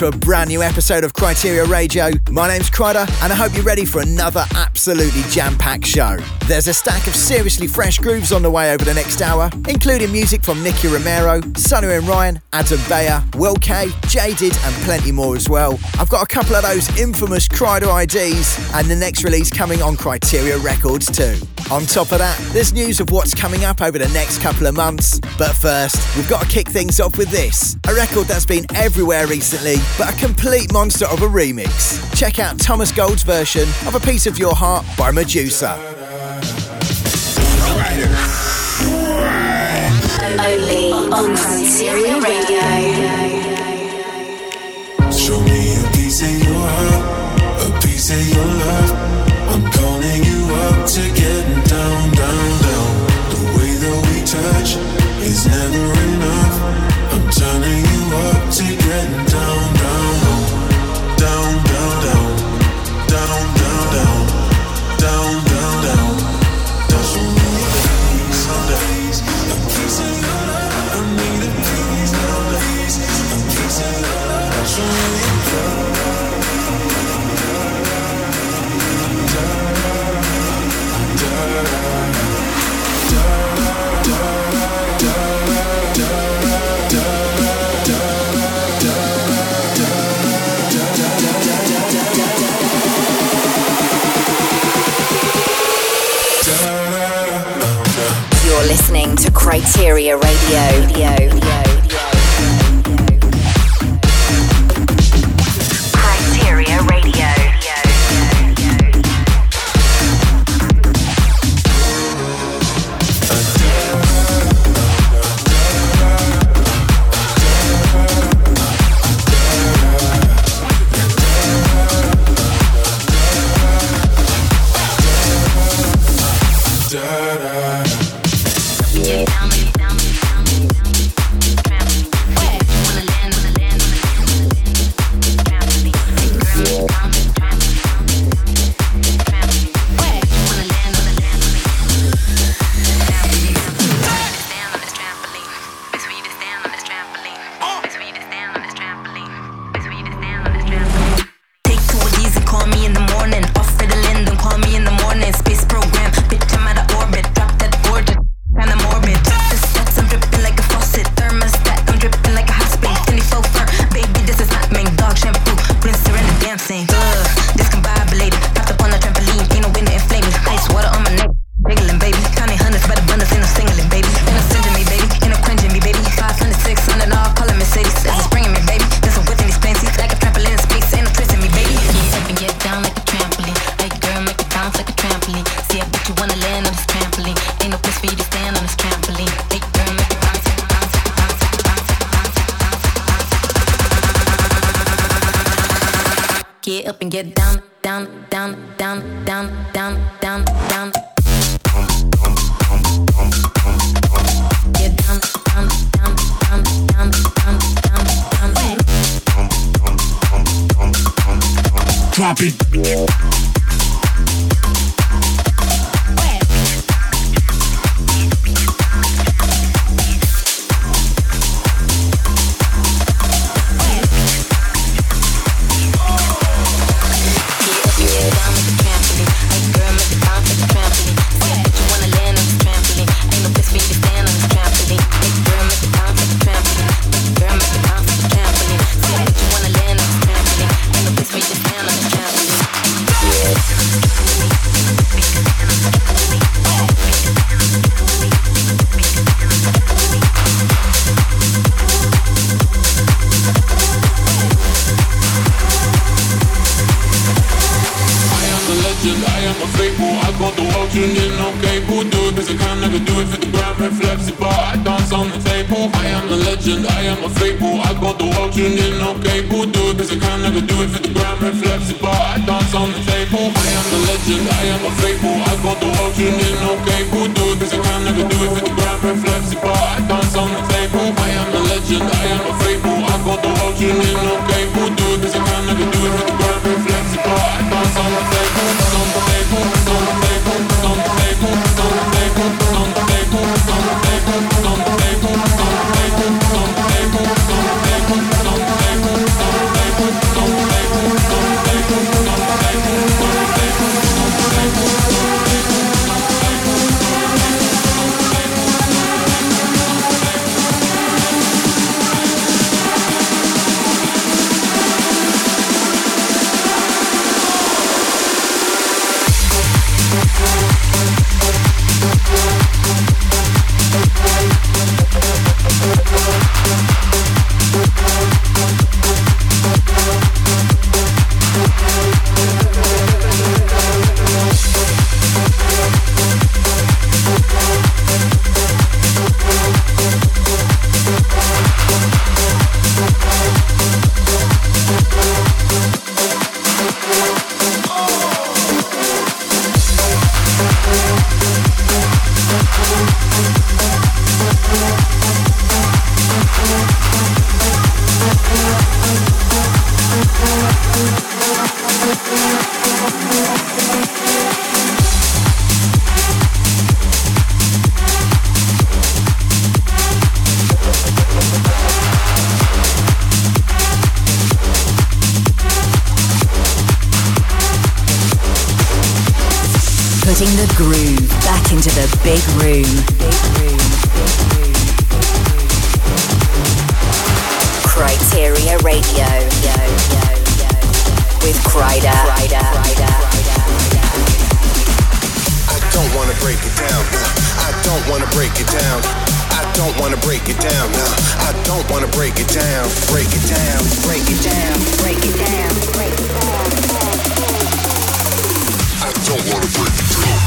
to a brand new episode of Kryteria Radio. My name's Kryder, and I hope you're ready for another absolutely jam packed show. There's a stack of seriously fresh grooves on the way over the next hour, including music from Nicky Romero, Sonny and Ryan, Adam Beyer, Will K, Jaded, and plenty more as well. I've got a couple of those infamous Kryder IDs, and the next release coming on Kryteria Records too. On top of that, there's news of what's coming up over the next couple of months. But first, we've got to kick things off with this a record that's been everywhere recently, but a complete monster of a remix. Check out Thomas Gold's version of A Piece of Your Heart by Meduza. Only on Kryteria Radio. Show me a piece of your heart, a piece of your love. I'm calling you up to am the legend, I Materia Radio with Kryder. I don't wanna break it down. I don't wanna break it down. I don't wanna break it down. I don't wanna break it down. Break it down. Break it down. Break it down. Break it down. I don't wanna break it down.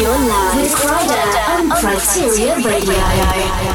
You're listening to Kryteria Radio.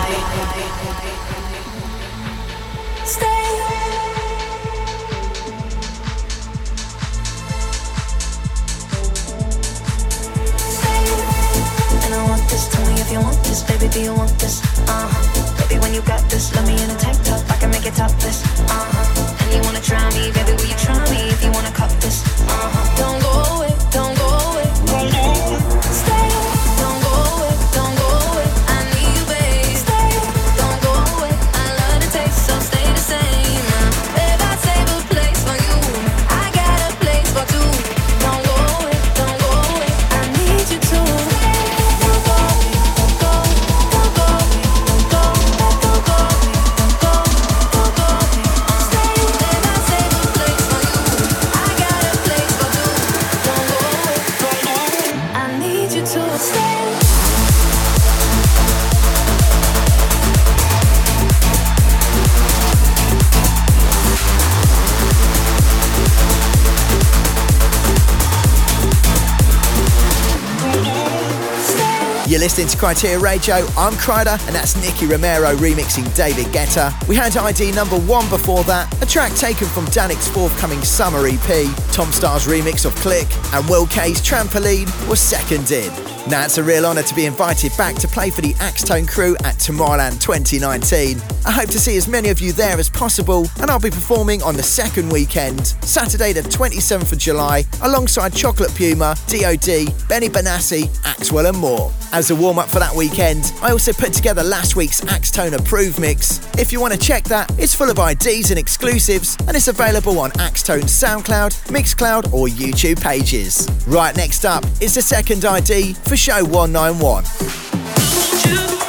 I'm Kryder, and that's Nicky Romero remixing David Guetta. We had ID number one before that, a track taken from Dannic's forthcoming summer EP. Tom Starr's remix of Click, and Will K's Trampoline was second in. Now it's a real honour to be invited back to play for the Axtone crew at Tomorrowland 2019. I hope to see as many of you there as possible, and I'll be performing on the second weekend, Saturday the 27th of July, alongside Chocolate Puma, DOD, Benny Benassi, Axwell, and more. As a warm up for that weekend, I also put together last week's Axtone Approved mix. If you want to check that, it's full of IDs and exclusives, and it's available on Axtone's SoundCloud, Mixcloud, or YouTube pages. Right next up is the second ID for Show 191.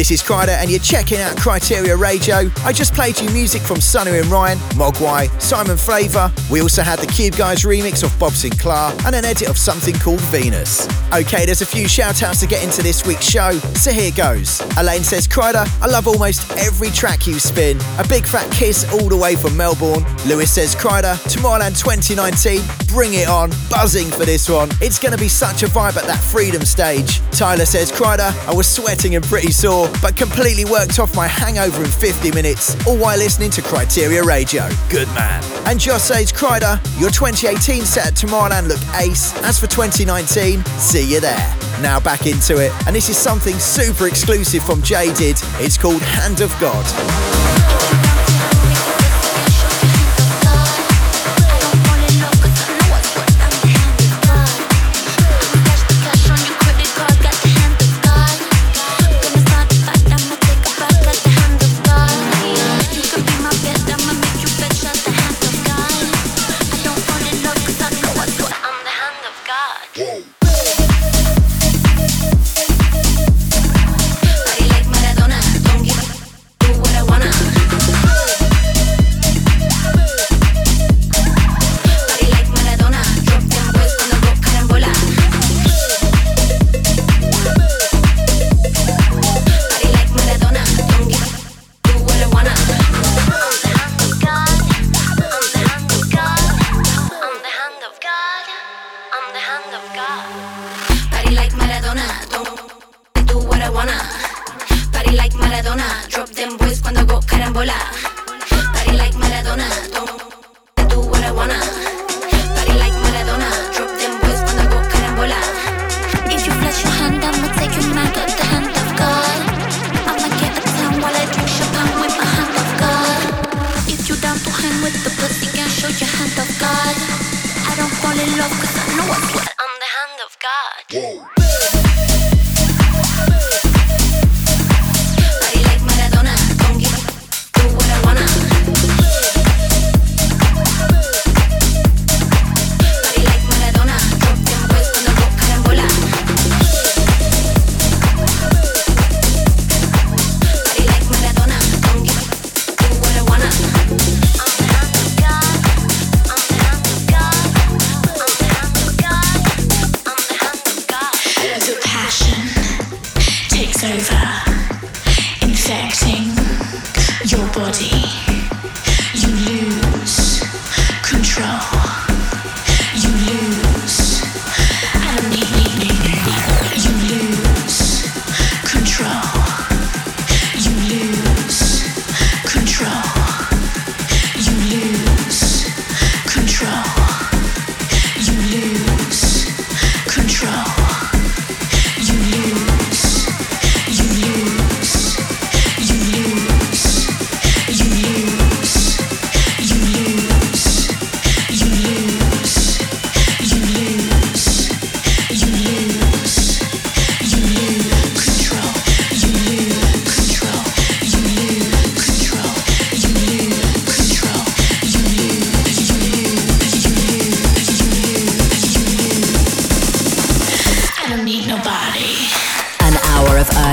This is Kryder, and you're checking out Kryteria Radio. I just played you music from Sunny and Ryan, Mogwai, Simon Flavor. We also had the Cube Guys remix of Bob Sinclar and an edit of something called Venus. Okay, there's a few shout outs to get into this week's show, so here goes. Elaine says, Kryder, I love almost every track you spin. A big fat kiss all the way from Melbourne. Lewis says, Kryder, Tomorrowland 2019, bring it on. Buzzing for this one. It's going to be such a vibe at that freedom stage. Tyler says, Kryder, I was sweating and pretty sore, but completely worked off my hangover in 50 minutes, all while listening to Kryteria Radio. Good man. And Josh says, Kryder, your 2018 set at Tomorrowland looked ace. As for 2019, see you there. Now back into it, and this is something super exclusive from Jaded. It's called Hand of God.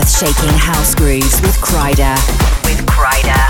Earth-shaking house grooves with Kryder. With. Kryder.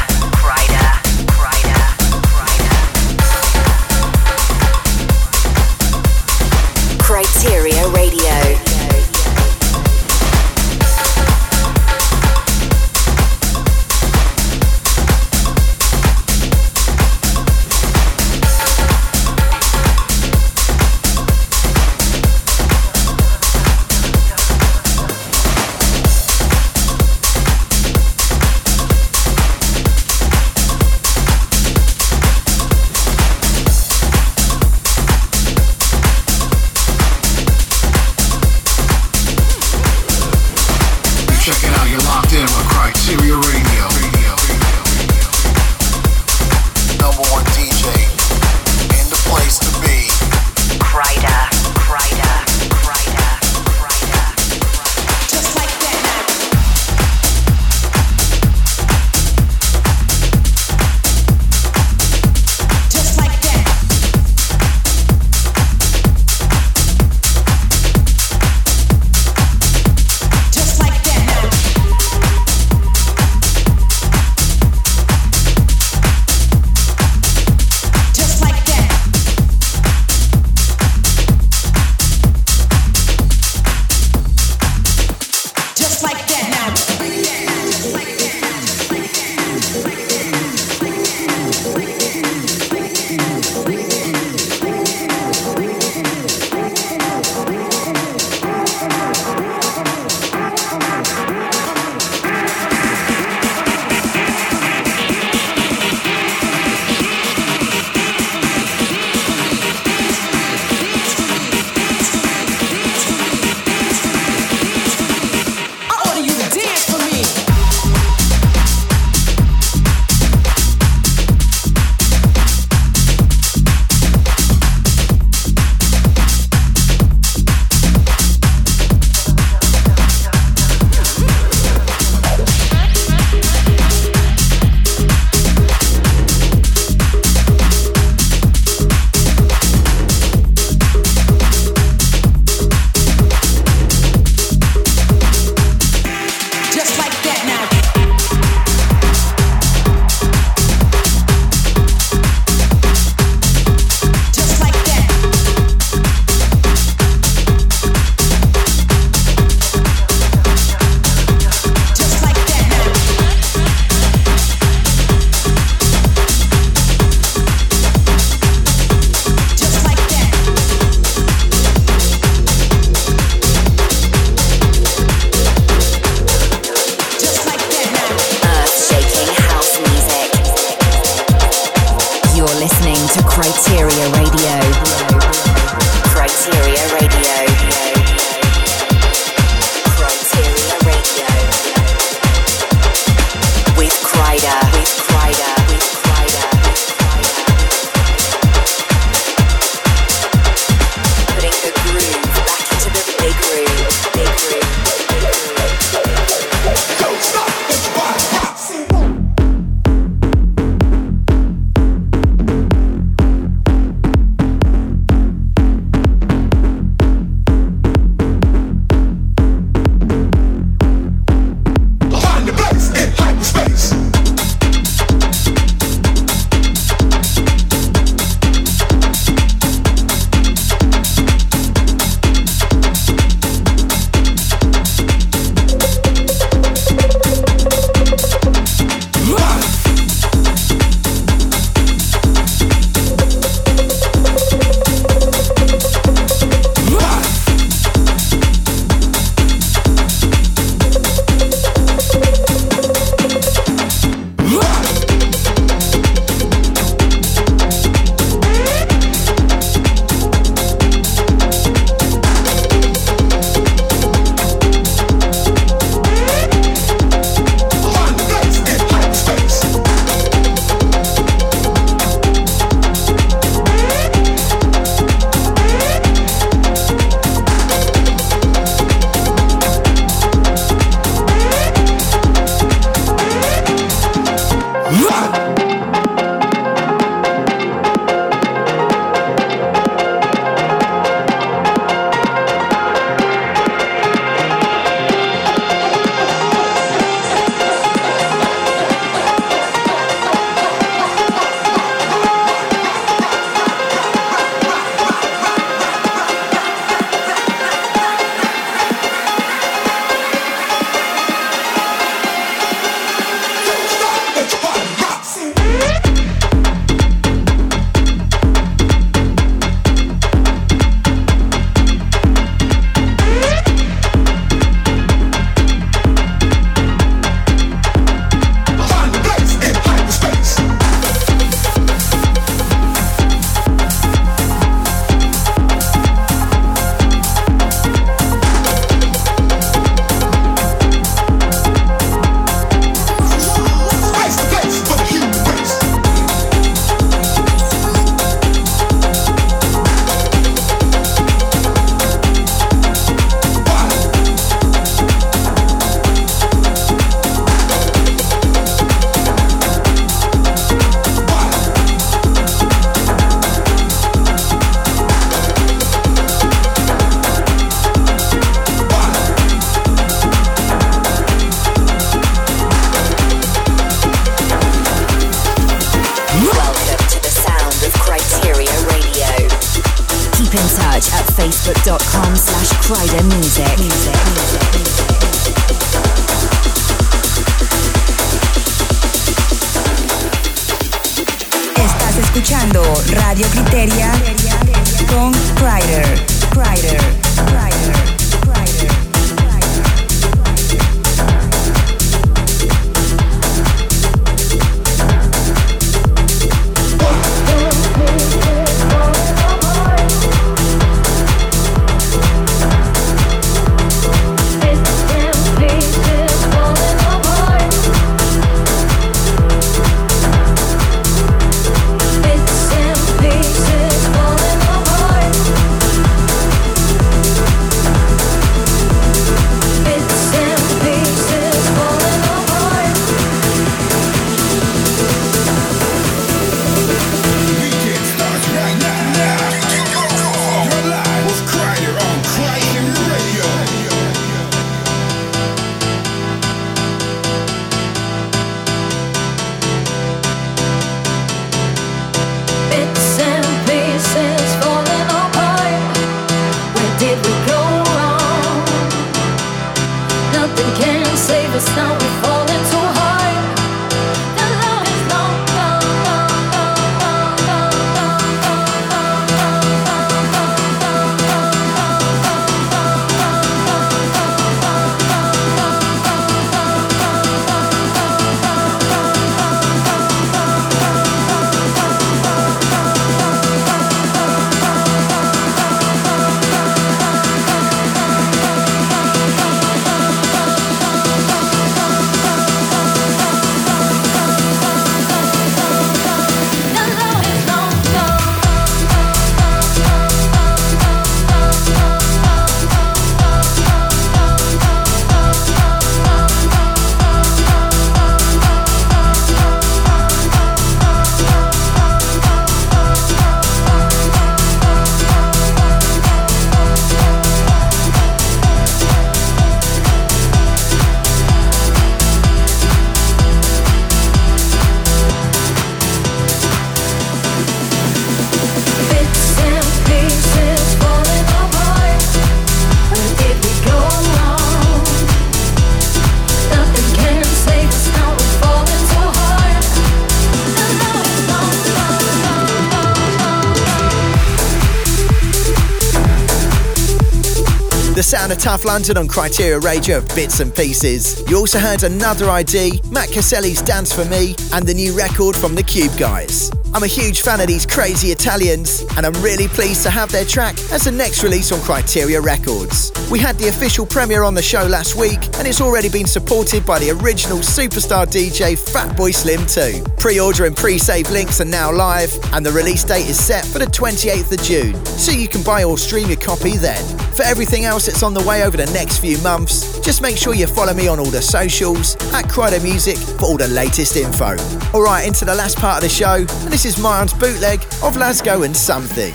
Tough London on Kryteria Radio of Bits and Pieces. You also heard another ID, Matt Caselli's Dance for Me, and the new record from the Cube Guys. I'm a huge fan of these crazy Italians, and I'm really pleased to have their track as the next release on Kryteria Records. We had the official premiere on the show last week, and it's already been supported by the original superstar DJ Fatboy Slim too. Pre-order and pre-save links are now live, and the release date is set for the 28th of June, so you can buy or stream your copy then. For everything else that's on the way over the next few months, just make sure you follow me on all the socials at Kryder Music for all the latest info. Alright, into the last part of the show, and this is Myron's bootleg of Lasgo and Something.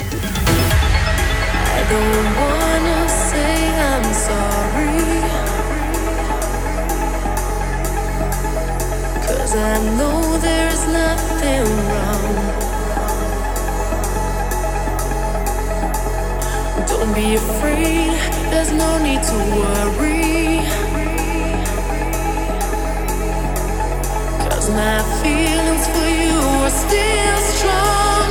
I don't wanna say I'm sorry. Cause I know there's nothing wrong. Don't be afraid, there's no need to worry. My feelings for you are still strong.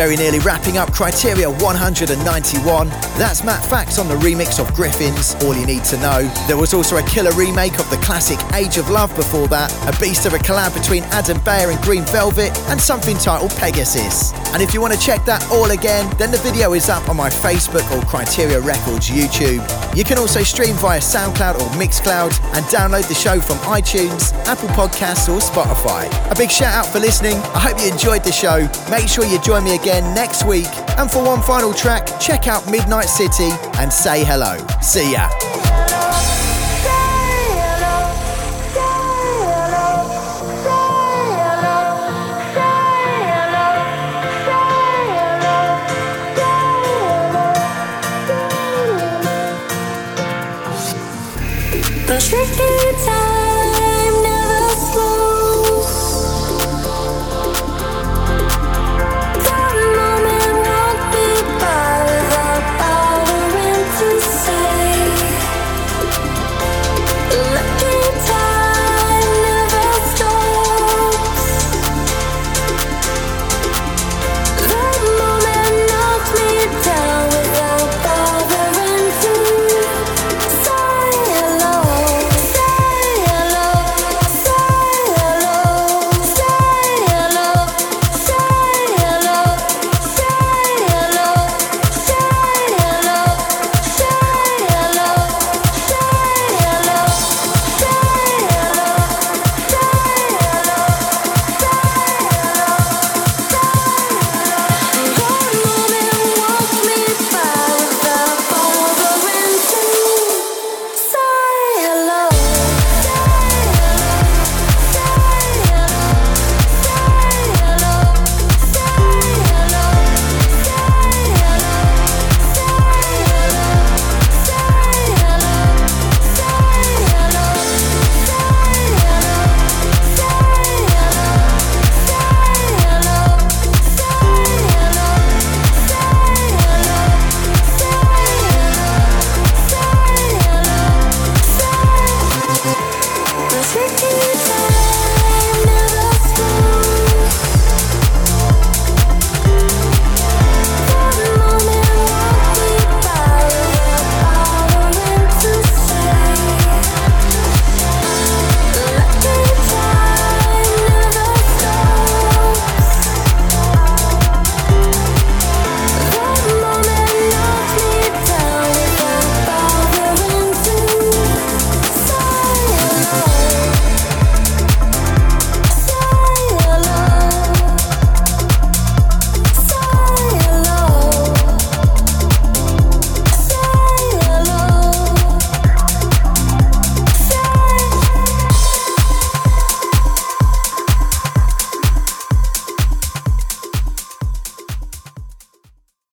Very nearly wrapping up Kryteria 191. That's Matt Fax on the remix of Gryffin's All You Need to Know. There was also a killer remake of the classic Age of Love before that, a beast of a collab between Adam Beyer and Green Velvet, and something titled Pegasus. And if you want to check that all again, then the video is up on my Facebook or Kryteria Records YouTube. You can also stream via SoundCloud or Mixcloud and download the show from iTunes, Apple Podcasts, or Spotify. A big shout out for listening. I hope you enjoyed the show. Make sure you join me again next week. And for one final track, check out Midnight City and say hello. See ya.